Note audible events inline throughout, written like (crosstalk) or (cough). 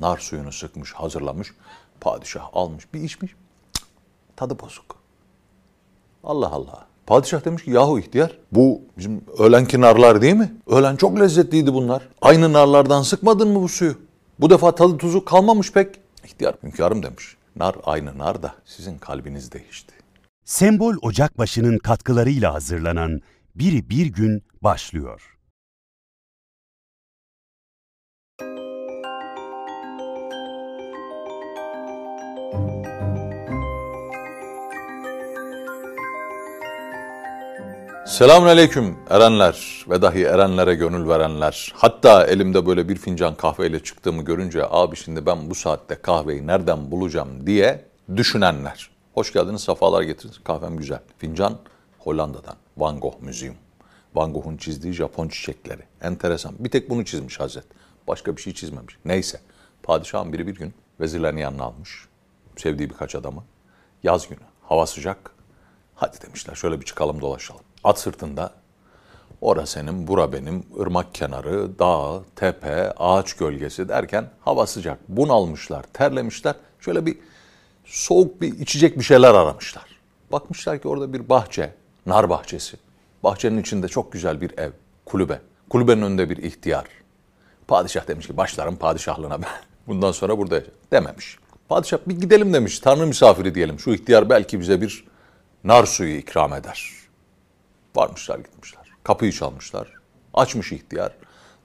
nar suyunu sıkmış, hazırlamış. Padişah almış, bir içmiş. Tadı bozuk. Allah Allah. Padişah demiş ki yahu ihtiyar bu bizim öğlenki narlar değil mi? Öğlen çok lezzetliydi bunlar. Aynı narlardan sıkmadın mı bu suyu? Bu defa tadı tuzu kalmamış pek. İhtiyar hünkârım demiş. Nar aynı nar da sizin kalbiniz değişti. Sembol Ocakbaşı'nın katkılarıyla hazırlanan Biri Bir Gün başlıyor. Selamun aleyküm erenler ve dahi erenlere gönül verenler. Hatta elimde böyle bir fincan kahveyle çıktığımı görünce abi şimdi ben bu saatte kahveyi nereden bulacağım diye düşünenler. Hoş geldiniz, safalar getirdiniz. Kahvem güzel. Fincan Hollanda'dan. Van Gogh Müzium. Van Gogh'un çizdiği Japon çiçekleri. Enteresan. Bir tek bunu çizmiş Hazret. Başka bir şey çizmemiş. Neyse. Padişahın biri bir gün vezirlerini yanına almış. Sevdiği birkaç adamı. Yaz günü. Hava sıcak. Hadi demişler şöyle bir çıkalım dolaşalım. At sırtında ora senin, bura benim, ırmak kenarı, dağ, tepe, ağaç gölgesi derken hava sıcak. Bunalmışlar, terlemişler. Şöyle bir soğuk bir içecek bir şeyler aramışlar. Bakmışlar ki orada bir bahçe, nar bahçesi. Bahçenin içinde çok güzel bir ev, kulübe. Kulübenin önünde bir ihtiyar. Padişah demiş ki başlarım padişahlığına ben. (laughs) Bundan sonra burada dememiş. Padişah bir gidelim demiş. Tanrı misafiri diyelim. Şu ihtiyar belki bize bir nar suyu ikram eder. Varmışlar gitmişler. Kapıyı çalmışlar. Açmış ihtiyar.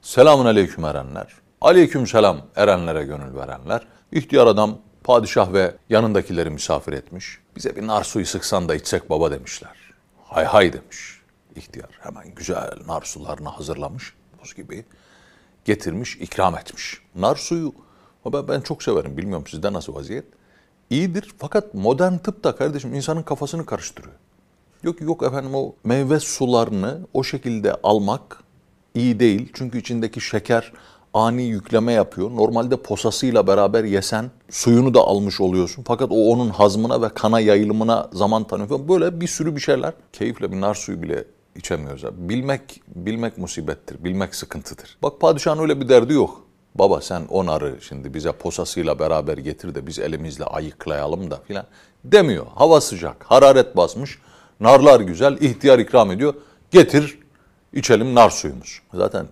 Selamun aleyküm erenler. Aleyküm selam erenlere gönül verenler. İhtiyar adam padişah ve yanındakileri misafir etmiş. Bize bir nar suyu sıksan da içsek baba demişler. Hay hay demiş ihtiyar. Hemen güzel nar sularını hazırlamış. Buz gibi getirmiş, ikram etmiş. Nar suyu ben, ben çok severim. Bilmiyorum sizde nasıl vaziyet. İyidir fakat modern tıp da kardeşim insanın kafasını karıştırıyor. Yok yok efendim o meyve sularını o şekilde almak iyi değil. Çünkü içindeki şeker ani yükleme yapıyor. Normalde posasıyla beraber yesen suyunu da almış oluyorsun. Fakat o onun hazmına ve kana yayılımına zaman tanıyor. Böyle bir sürü bir şeyler. Keyifle bir nar suyu bile içemiyoruz. Abi. Bilmek, bilmek musibettir. Bilmek sıkıntıdır. Bak padişahın öyle bir derdi yok. Baba sen o narı şimdi bize posasıyla beraber getir de biz elimizle ayıklayalım da filan demiyor. Hava sıcak, hararet basmış. Narlar güzel, ihtiyar ikram ediyor. Getir, içelim nar suyumuz. Zaten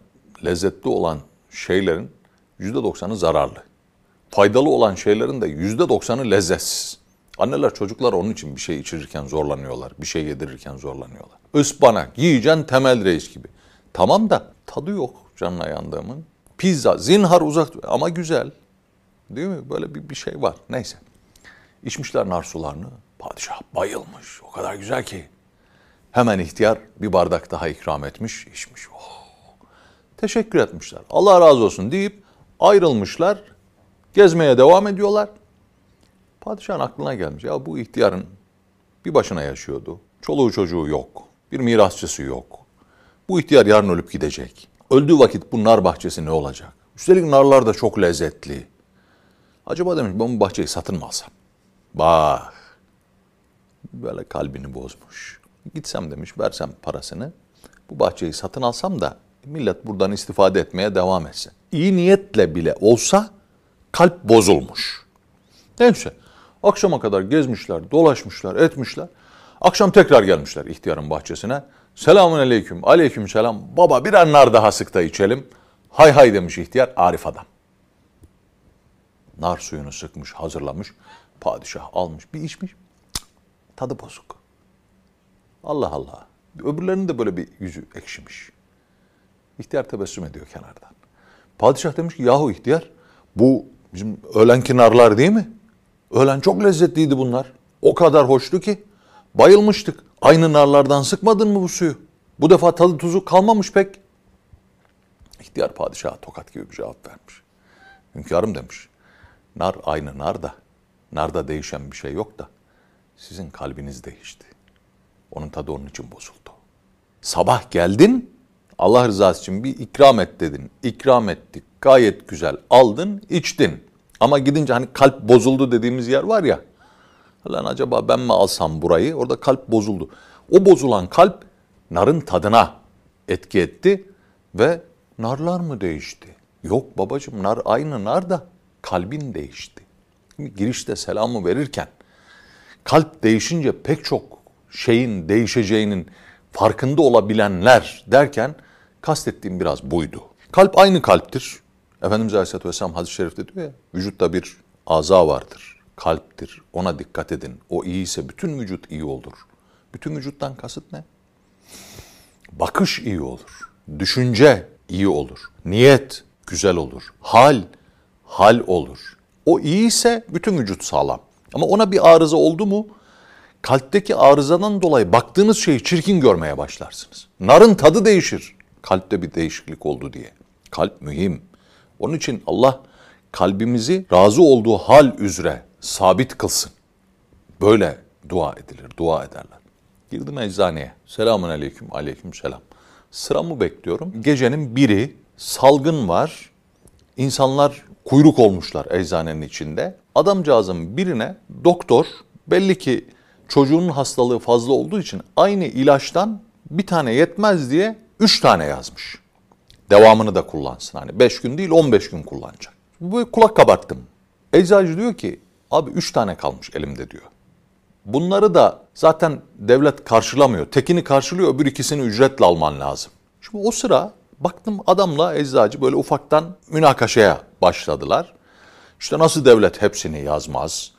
lezzetli olan şeylerin yüzde doksanı zararlı. Faydalı olan şeylerin de yüzde doksanı lezzetsiz. Anneler çocuklar onun için bir şey içirirken zorlanıyorlar. Bir şey yedirirken zorlanıyorlar. Ispanak yiyeceksin temel reis gibi. Tamam da tadı yok canına yandığımın. Pizza zinhar uzak ama güzel. Değil mi? Böyle bir, bir şey var. Neyse. İçmişler nar sularını. Padişah bayılmış. O kadar güzel ki. Hemen ihtiyar bir bardak daha ikram etmiş, içmiş. Oh. Teşekkür etmişler. Allah razı olsun deyip ayrılmışlar. Gezmeye devam ediyorlar. Padişahın aklına gelmiş. Ya bu ihtiyarın bir başına yaşıyordu. Çoluğu çocuğu yok. Bir mirasçısı yok. Bu ihtiyar yarın ölüp gidecek. Öldüğü vakit bu nar bahçesi ne olacak? Üstelik narlar da çok lezzetli. Acaba demiş ben bu bahçeyi satın mı alsam? Bak. Böyle kalbini bozmuş. Gitsem demiş versem parasını. Bu bahçeyi satın alsam da millet buradan istifade etmeye devam etsin. İyi niyetle bile olsa kalp bozulmuş. Neyse akşama kadar gezmişler, dolaşmışlar, etmişler. Akşam tekrar gelmişler ihtiyarın bahçesine. Selamun aleyküm, aleyküm selam. Baba bir nar daha sık da içelim. Hay hay demiş ihtiyar, Arif adam. Nar suyunu sıkmış, hazırlamış. Padişah almış, bir içmiş. Tadı bozuk. Allah Allah. Öbürlerinin de böyle bir yüzü ekşimiş. İhtiyar tebessüm ediyor kenardan. Padişah demiş ki yahu ihtiyar bu bizim öğlenki narlar değil mi? Öğlen çok lezzetliydi bunlar. O kadar hoştu ki bayılmıştık. Aynı narlardan sıkmadın mı bu suyu? Bu defa tadı tuzu kalmamış pek. İhtiyar padişah tokat gibi bir cevap vermiş. Hünkârım demiş. Nar aynı nar da. Narda değişen bir şey yok da. Sizin kalbiniz değişti. Onun tadı onun için bozuldu. Sabah geldin, Allah rızası için bir ikram et dedin. İkram ettik. Gayet güzel. Aldın, içtin. Ama gidince hani kalp bozuldu dediğimiz yer var ya. Lan acaba ben mi alsam burayı? Orada kalp bozuldu. O bozulan kalp narın tadına etki etti ve narlar mı değişti? Yok babacığım nar aynı nar da kalbin değişti. Girişte selamı verirken kalp değişince pek çok şeyin değişeceğinin farkında olabilenler derken kastettiğim biraz buydu. Kalp aynı kalptir. Efendimiz Aleyhisselatü Vesselam hadis-i şerifte diyor ya, vücutta bir aza vardır, kalptir. Ona dikkat edin. O iyi ise bütün vücut iyi olur. Bütün vücuttan kasıt ne? Bakış iyi olur. Düşünce iyi olur. Niyet güzel olur. Hal, hal olur. O iyi ise bütün vücut sağlam. Ama ona bir arıza oldu mu kalpteki arızadan dolayı baktığınız şeyi çirkin görmeye başlarsınız. Narın tadı değişir. Kalpte bir değişiklik oldu diye. Kalp mühim. Onun için Allah kalbimizi razı olduğu hal üzere sabit kılsın. Böyle dua edilir, dua ederler. Girdim eczaneye. Selamun aleyküm, aleyküm selam. Sıramı bekliyorum. Gecenin biri salgın var. İnsanlar kuyruk olmuşlar eczanenin içinde. Adamcağızın birine doktor belli ki çocuğunun hastalığı fazla olduğu için aynı ilaçtan bir tane yetmez diye üç tane yazmış. Devamını da kullansın. Hani beş gün değil 15 gün kullanacak. Böyle kulak kabarttım. Eczacı diyor ki abi üç tane kalmış elimde diyor. Bunları da zaten devlet karşılamıyor. Tekini karşılıyor, öbür ikisini ücretle alman lazım. Şimdi o sıra baktım adamla eczacı böyle ufaktan münakaşaya başladılar. İşte nasıl devlet hepsini yazmaz?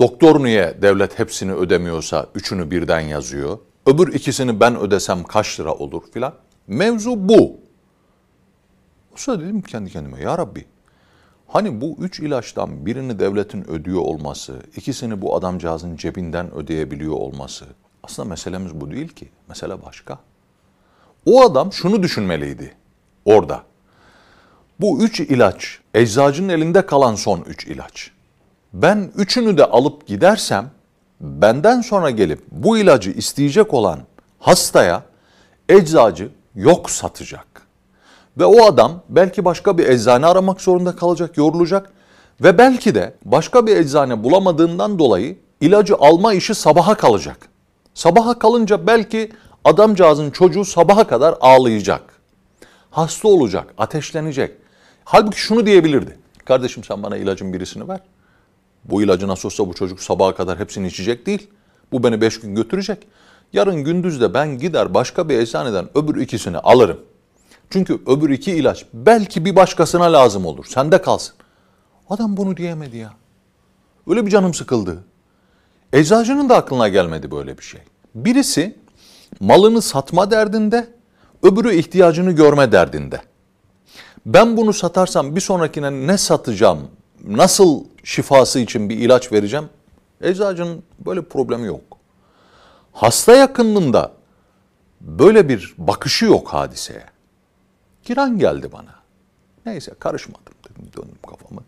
Doktor niye devlet hepsini ödemiyorsa üçünü birden yazıyor? Öbür ikisini ben ödesem kaç lira olur filan? Mevzu bu. O sırada dedim kendi kendime ya Rabbi hani bu üç ilaçtan birini devletin ödüyor olması, ikisini bu adamcağızın cebinden ödeyebiliyor olması aslında meselemiz bu değil ki. Mesele başka. O adam şunu düşünmeliydi orada. Bu üç ilaç eczacının elinde kalan son üç ilaç. Ben üçünü de alıp gidersem benden sonra gelip bu ilacı isteyecek olan hastaya eczacı yok satacak. Ve o adam belki başka bir eczane aramak zorunda kalacak, yorulacak ve belki de başka bir eczane bulamadığından dolayı ilacı alma işi sabaha kalacak. Sabaha kalınca belki adamcağızın çocuğu sabaha kadar ağlayacak. Hasta olacak, ateşlenecek. Halbuki şunu diyebilirdi. Kardeşim sen bana ilacın birisini ver. Bu ilacı nasıl olsa bu çocuk sabaha kadar hepsini içecek değil. Bu beni beş gün götürecek. Yarın gündüz de ben gider başka bir eczaneden öbür ikisini alırım. Çünkü öbür iki ilaç belki bir başkasına lazım olur. Sende kalsın. Adam bunu diyemedi ya. Öyle bir canım sıkıldı. Eczacının da aklına gelmedi böyle bir şey. Birisi malını satma derdinde, öbürü ihtiyacını görme derdinde. Ben bunu satarsam bir sonrakine ne satacağım, nasıl şifası için bir ilaç vereceğim? Eczacının böyle problemi yok. Hasta yakınlığında böyle bir bakışı yok hadiseye. Giren geldi bana. Neyse karışmadım dedim döndüm kafamı.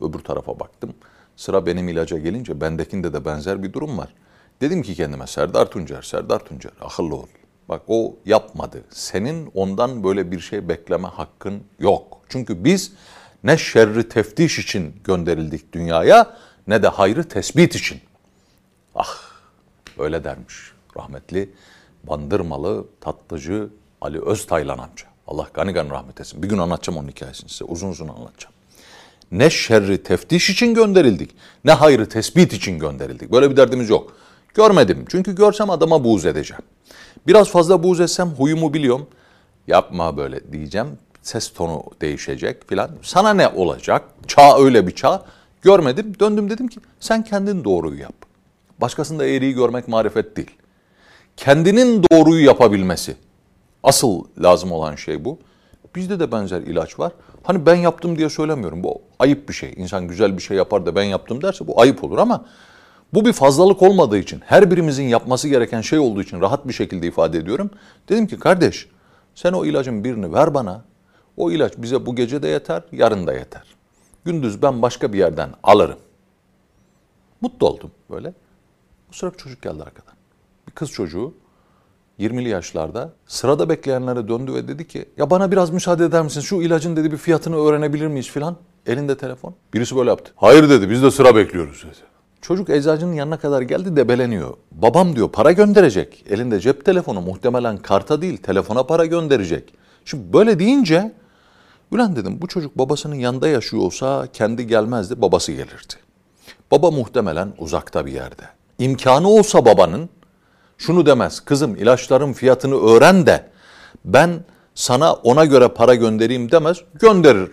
Öbür tarafa baktım. Sıra benim ilaca gelince bendekinde de benzer bir durum var. Dedim ki kendime Serdar Tuncer, Serdar Tuncer akıllı ol. Bak o yapmadı. Senin ondan böyle bir şey bekleme hakkın yok. Çünkü biz ne şerri teftiş için gönderildik dünyaya ne de hayrı tespit için. Ah öyle dermiş rahmetli Bandırmalı tatlıcı Ali Öztaylan amca. Allah gani gani rahmet etsin. Bir gün anlatacağım onun hikayesini size. Uzun uzun anlatacağım. Ne şerri teftiş için gönderildik, ne hayrı tespit için gönderildik. Böyle bir derdimiz yok. Görmedim. Çünkü görsem adama buğz edeceğim. Biraz fazla buğz etsem huyumu biliyorum. Yapma böyle diyeceğim. Ses tonu değişecek filan. Sana ne olacak? Çağ öyle bir çağ. Görmedim. Döndüm dedim ki sen kendin doğruyu yap. Başkasında eğriyi görmek marifet değil. Kendinin doğruyu yapabilmesi. Asıl lazım olan şey bu. Bizde de benzer ilaç var. Hani ben yaptım diye söylemiyorum. Bu ayıp bir şey. İnsan güzel bir şey yapar da ben yaptım derse bu ayıp olur ama bu bir fazlalık olmadığı için, her birimizin yapması gereken şey olduğu için rahat bir şekilde ifade ediyorum. Dedim ki kardeş sen o ilacın birini ver bana. O ilaç bize bu gece de yeter, yarın da yeter. Gündüz ben başka bir yerden alırım. Mutlu oldum böyle. O sırada çocuk geldi arkadan. Bir kız çocuğu 20'li yaşlarda sırada bekleyenlere döndü ve dedi ki ya bana biraz müsaade eder misiniz? Şu ilacın dedi bir fiyatını öğrenebilir miyiz filan? Elinde telefon. Birisi böyle yaptı. Hayır dedi biz de sıra bekliyoruz dedi. Çocuk eczacının yanına kadar geldi debeleniyor. Babam diyor para gönderecek. Elinde cep telefonu muhtemelen karta değil telefona para gönderecek. Şimdi böyle deyince Ulan dedim bu çocuk babasının yanında yaşıyor olsa kendi gelmezdi babası gelirdi. Baba muhtemelen uzakta bir yerde. İmkanı olsa babanın şunu demez. Kızım ilaçların fiyatını öğren de ben sana ona göre para göndereyim demez. Gönderir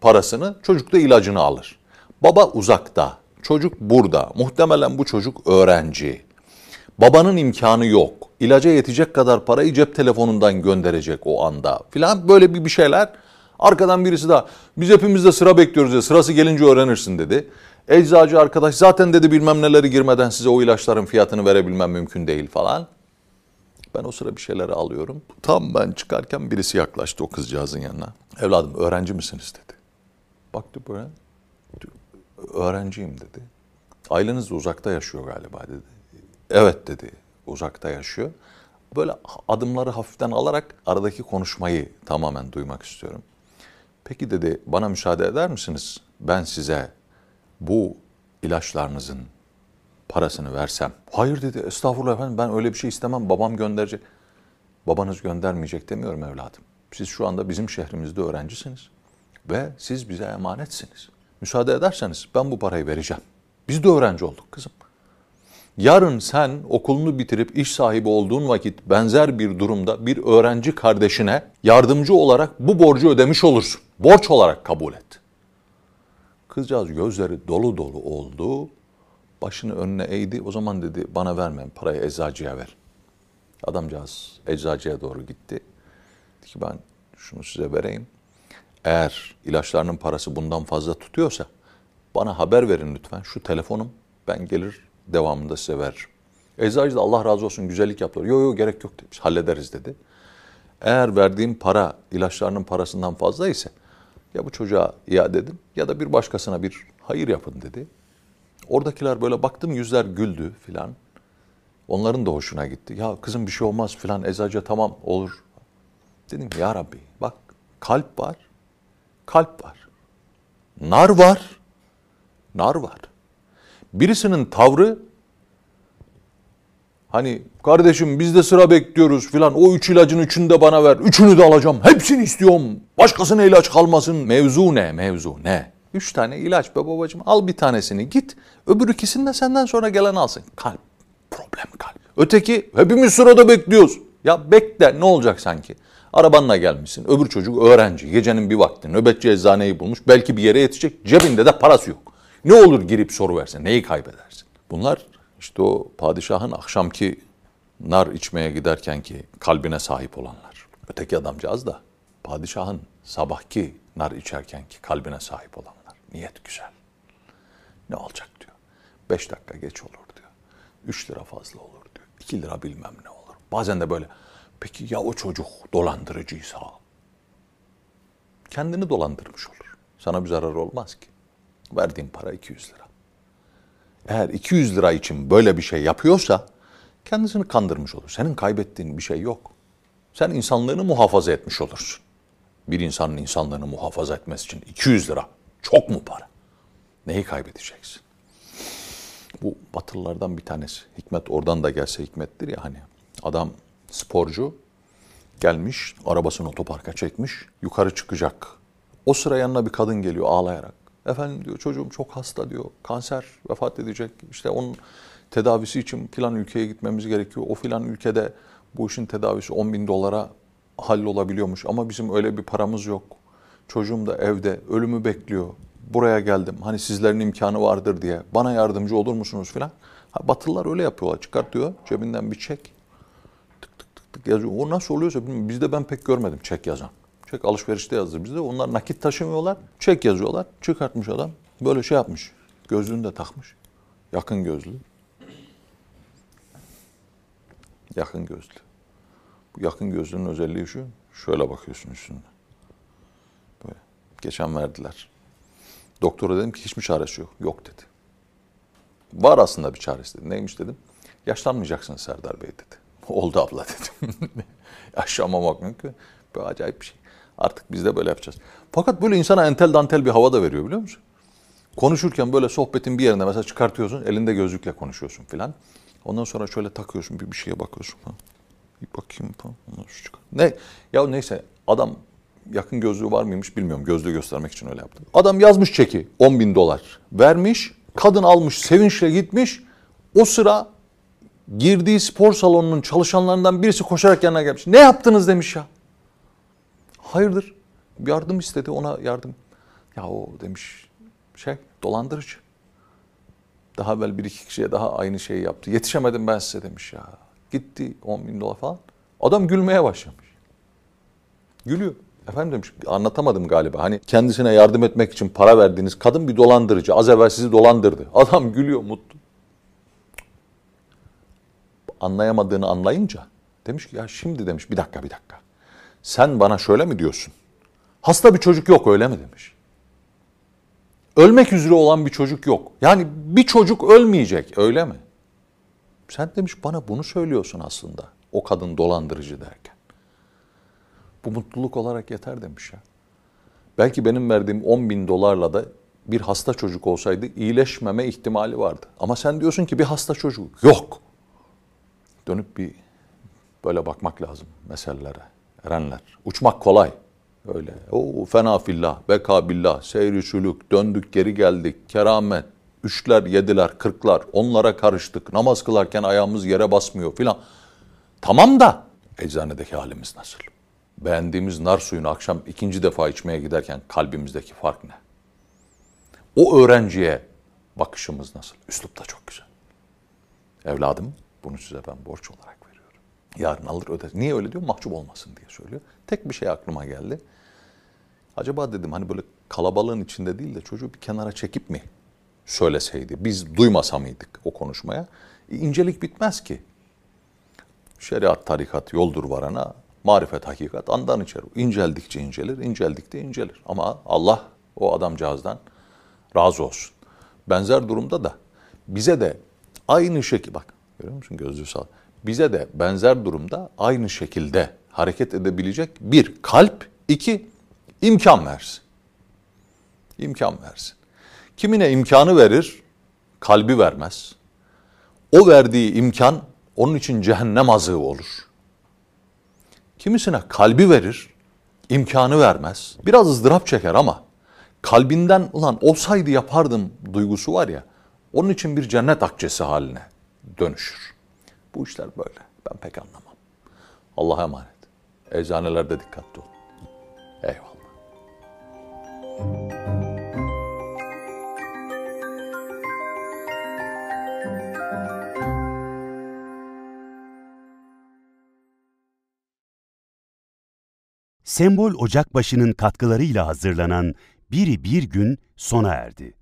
parasını çocuk da ilacını alır. Baba uzakta. Çocuk burada. Muhtemelen bu çocuk öğrenci. Babanın imkanı yok. İlaca yetecek kadar parayı cep telefonundan gönderecek o anda filan böyle bir bir şeyler. Arkadan birisi daha biz hepimiz de sıra bekliyoruz ya sırası gelince öğrenirsin dedi. Eczacı arkadaş zaten dedi bilmem neleri girmeden size o ilaçların fiyatını verebilmem mümkün değil falan. Ben o sıra bir şeyleri alıyorum. Tam ben çıkarken birisi yaklaştı o kızcağızın yanına. Evladım öğrenci misiniz dedi. Baktı böyle. Öğrenciyim dedi. Aileniz de uzakta yaşıyor galiba dedi. Evet dedi. Uzakta yaşıyor. Böyle adımları hafiften alarak aradaki konuşmayı tamamen duymak istiyorum. Peki dedi bana müsaade eder misiniz? Ben size bu ilaçlarınızın parasını versem. Hayır dedi estağfurullah efendim ben öyle bir şey istemem babam gönderecek. Babanız göndermeyecek demiyorum evladım. Siz şu anda bizim şehrimizde öğrencisiniz ve siz bize emanetsiniz. Müsaade ederseniz ben bu parayı vereceğim. Biz de öğrenci olduk kızım. Yarın sen okulunu bitirip iş sahibi olduğun vakit benzer bir durumda bir öğrenci kardeşine yardımcı olarak bu borcu ödemiş olursun. Borç olarak kabul et. Kızcağız gözleri dolu dolu oldu. Başını önüne eğdi. O zaman dedi bana verme parayı eczacıya ver. Adamcağız eczacıya doğru gitti. Dedi ki ben şunu size vereyim. Eğer ilaçlarının parası bundan fazla tutuyorsa bana haber verin lütfen. Şu telefonum ben gelir devamında size veririm. Eczacı da Allah razı olsun güzellik yaptılar. Yok yok gerek yok demiş. Hallederiz dedi. Eğer verdiğim para ilaçlarının parasından fazla ise ya bu çocuğa iade edin ya da bir başkasına bir hayır yapın dedi. Oradakiler böyle baktım yüzler güldü filan. Onların da hoşuna gitti. Ya kızım bir şey olmaz filan eczacı tamam olur. Dedim ya Rabbi bak kalp var, kalp var. Nar var, nar var. Birisinin tavrı hani kardeşim biz de sıra bekliyoruz filan o üç ilacın üçünü de bana ver. Üçünü de alacağım. Hepsini istiyorum. Başkasına ilaç kalmasın. Mevzu ne? Mevzu ne? Üç tane ilaç be babacığım. Al bir tanesini git. Öbür ikisini de senden sonra gelen alsın. Kalp. Problem kalp. Öteki hepimiz sırada bekliyoruz. Ya bekle ne olacak sanki? Arabanla gelmişsin. Öbür çocuk öğrenci. Gecenin bir vakti nöbetçi eczaneyi bulmuş. Belki bir yere yetecek. Cebinde de parası yok. Ne olur girip soru versin. Neyi kaybedersin? Bunlar işte o padişahın akşamki nar içmeye giderken ki kalbine sahip olanlar. Öteki adamcağız da padişahın sabahki nar içerken ki kalbine sahip olanlar. Niyet güzel. Ne olacak diyor. Beş dakika geç olur diyor. Üç lira fazla olur diyor. İki lira bilmem ne olur. Bazen de böyle peki ya o çocuk dolandırıcıysa? Kendini dolandırmış olur. Sana bir zarar olmaz ki. Verdiğin para 200 lira. Eğer 200 lira için böyle bir şey yapıyorsa kendisini kandırmış olur. Senin kaybettiğin bir şey yok. Sen insanlığını muhafaza etmiş olursun. Bir insanın insanlığını muhafaza etmesi için 200 lira çok mu para? Neyi kaybedeceksin? Bu batılılardan bir tanesi. Hikmet oradan da gelse hikmettir ya hani. Adam sporcu gelmiş, arabasını otoparka çekmiş, yukarı çıkacak. O sıra yanına bir kadın geliyor ağlayarak. Efendim diyor çocuğum çok hasta diyor. Kanser vefat edecek. İşte onun tedavisi için filan ülkeye gitmemiz gerekiyor. O filan ülkede bu işin tedavisi 10 bin dolara hallolabiliyormuş. Ama bizim öyle bir paramız yok. Çocuğum da evde ölümü bekliyor. Buraya geldim. Hani sizlerin imkanı vardır diye. Bana yardımcı olur musunuz filan. Batılılar öyle yapıyorlar. Çıkartıyor cebinden bir çek. Tık yazıyor. O nasıl oluyorsa bilmiyorum. Bizde ben pek görmedim çek yazan. Çek alışverişte yazdı bizde. Onlar nakit taşımıyorlar. Çek yazıyorlar. Çıkartmış adam. Böyle şey yapmış. Gözlüğünü de takmış. Yakın gözlü. Yakın gözlü. Bu yakın gözlüğün özelliği şu. Şöyle bakıyorsun üstünde. Böyle. Geçen verdiler. Doktora dedim ki hiçbir çaresi yok. Yok dedi. Var aslında bir çaresi dedi. Neymiş dedim. Yaşlanmayacaksın Serdar Bey dedi. Oldu abla dedim. (laughs) Yaşlanmamak mümkün. Böyle acayip bir şey. Artık biz de böyle yapacağız. Fakat böyle insana entel dantel bir hava da veriyor biliyor musun? Konuşurken böyle sohbetin bir yerinde mesela çıkartıyorsun, elinde gözlükle konuşuyorsun filan. Ondan sonra şöyle takıyorsun, bir, bir şeye bakıyorsun falan. Bir bakayım falan. Sonra çıkar. Ne? Ya neyse adam yakın gözlüğü var mıymış bilmiyorum. Gözlüğü göstermek için öyle yaptım. Adam yazmış çeki 10 bin dolar. Vermiş. Kadın almış sevinçle gitmiş. O sıra girdiği spor salonunun çalışanlarından birisi koşarak yanına gelmiş. Ne yaptınız demiş ya. Hayırdır? Yardım istedi ona yardım. Ya o demiş şey dolandırıcı. Daha evvel bir iki kişiye daha aynı şeyi yaptı. Yetişemedim ben size demiş ya. Gitti 10 bin dolar falan. Adam gülmeye başlamış. Gülüyor. Efendim demiş anlatamadım galiba. Hani kendisine yardım etmek için para verdiğiniz kadın bir dolandırıcı. Az evvel sizi dolandırdı. Adam gülüyor mutlu. Anlayamadığını anlayınca demiş ki ya şimdi demiş bir dakika bir dakika. Sen bana şöyle mi diyorsun? Hasta bir çocuk yok öyle mi demiş. Ölmek üzere olan bir çocuk yok. Yani bir çocuk ölmeyecek öyle mi? Sen demiş bana bunu söylüyorsun aslında. O kadın dolandırıcı derken. Bu mutluluk olarak yeter demiş ya. Belki benim verdiğim 10 bin dolarla da bir hasta çocuk olsaydı iyileşmeme ihtimali vardı. Ama sen diyorsun ki bir hasta çocuk yok. Dönüp bir böyle bakmak lazım meselelere. Erenler. Uçmak kolay. Öyle. O fena fillah, beka billah, seyri sülük, döndük geri geldik, keramet, üçler, yediler, kırklar, onlara karıştık, namaz kılarken ayağımız yere basmıyor filan. Tamam da eczanedeki halimiz nasıl? Beğendiğimiz nar suyunu akşam ikinci defa içmeye giderken kalbimizdeki fark ne? O öğrenciye bakışımız nasıl? Üslup da çok güzel. Evladım bunu size ben borç olarak veriyorum. Yarın alır öder. Niye öyle diyor? Mahcup olmasın diye söylüyor. Tek bir şey aklıma geldi. Acaba dedim hani böyle kalabalığın içinde değil de çocuğu bir kenara çekip mi söyleseydi? Biz duymasa mıydık o konuşmaya? E, incelik bitmez ki. Şeriat, tarikat yoldur varana, marifet, hakikat andan içer. İnceldikçe incelir, inceldikçe incelir. Ama Allah o adamcağızdan razı olsun. Benzer durumda da bize de aynı şekilde bak görüyor musun gözlüğü sağ. Bize de benzer durumda aynı şekilde hareket edebilecek bir kalp, iki imkan versin. İmkan versin. Kimine imkanı verir, kalbi vermez. O verdiği imkan onun için cehennem azığı olur. Kimisine kalbi verir, imkanı vermez. Biraz ızdırap çeker ama kalbinden ulan olsaydı yapardım duygusu var ya, onun için bir cennet akçesi haline dönüşür. Bu işler böyle. Ben pek anlamam. Allah'a emanet. Eczanelerde dikkatli olun. Eyvallah. Sembol Ocakbaşı'nın katkılarıyla hazırlanan Biri Bir Gün sona erdi.